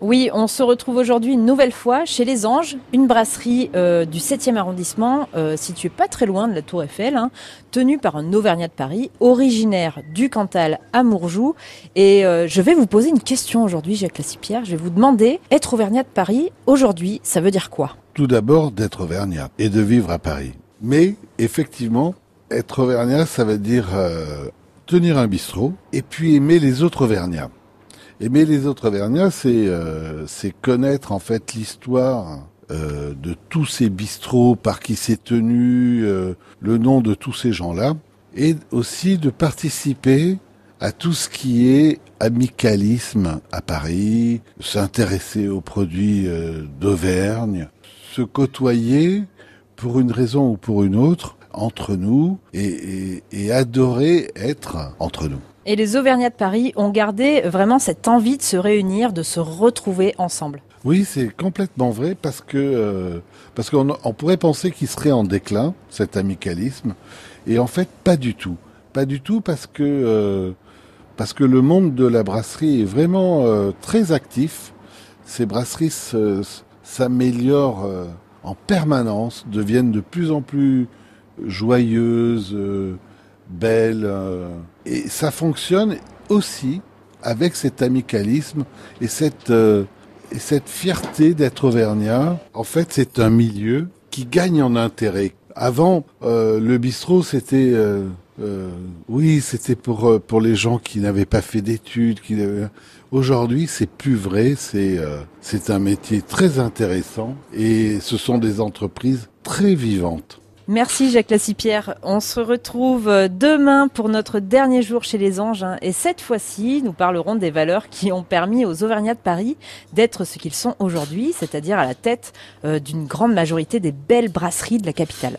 Oui, on se retrouve aujourd'hui une nouvelle fois chez Les Anges, une brasserie euh, du 7e arrondissement, euh, située pas très loin de la Tour Eiffel, hein, tenue par un Auvergnat de Paris, originaire du Cantal à Mourjoux. Et euh, je vais vous poser une question aujourd'hui, Jacques Lassipierre. Je vais vous demander, être Auvergnat de Paris, aujourd'hui, ça veut dire quoi? Tout d'abord, d'être Auvergnat et de vivre à Paris. Mais, effectivement, être Auvergnat, ça veut dire tenir un bistrot et puis aimer les autres Auvergnats. Aimer les autres Auvergnats, c'est euh, c'est connaître en fait l'histoire euh, de tous ces bistrots, par qui c'est tenu, euh, le nom de tous ces gens-là, et aussi de participer à tout ce qui est amicalisme à Paris, s'intéresser aux produits euh, d'Auvergne, se côtoyer pour une raison ou pour une autre entre nous et, et- et adorer être entre nous. Et les Auvergnats de Paris ont gardé vraiment cette envie de se réunir, de se retrouver ensemble. Oui, c'est complètement vrai parce que euh, parce qu'on on pourrait penser qu'il serait en déclin cet amicalisme et en fait pas du tout, pas du tout parce que euh, parce que le monde de la brasserie est vraiment euh, très actif. Ces brasseries se- s'améliorent en permanence, deviennent de plus en plus joyeuses, belles et ça fonctionne aussi avec cet amicalisme et cette euh, et cette fierté d'être auvergnat, en fait, c'est un milieu qui gagne en intérêt. Avant, euh, le bistrot, c'était, euh, euh, oui, c'était pour euh, pour les gens qui n'avaient pas fait d'études. Aujourd'hui, c'est plus vrai. C'est euh, c'est un métier très intéressant et ce sont des entreprises très vivantes. Merci Jacques Lassipierre. On se retrouve euh, demain pour notre dernier jour chez les Anges. hein. Et cette fois-ci, nous parlerons des valeurs qui ont permis aux Auvergnats de Paris d'être ce qu'ils sont aujourd'hui, c'est-à-dire à la tête euh, d'une grande majorité des belles brasseries de la capitale.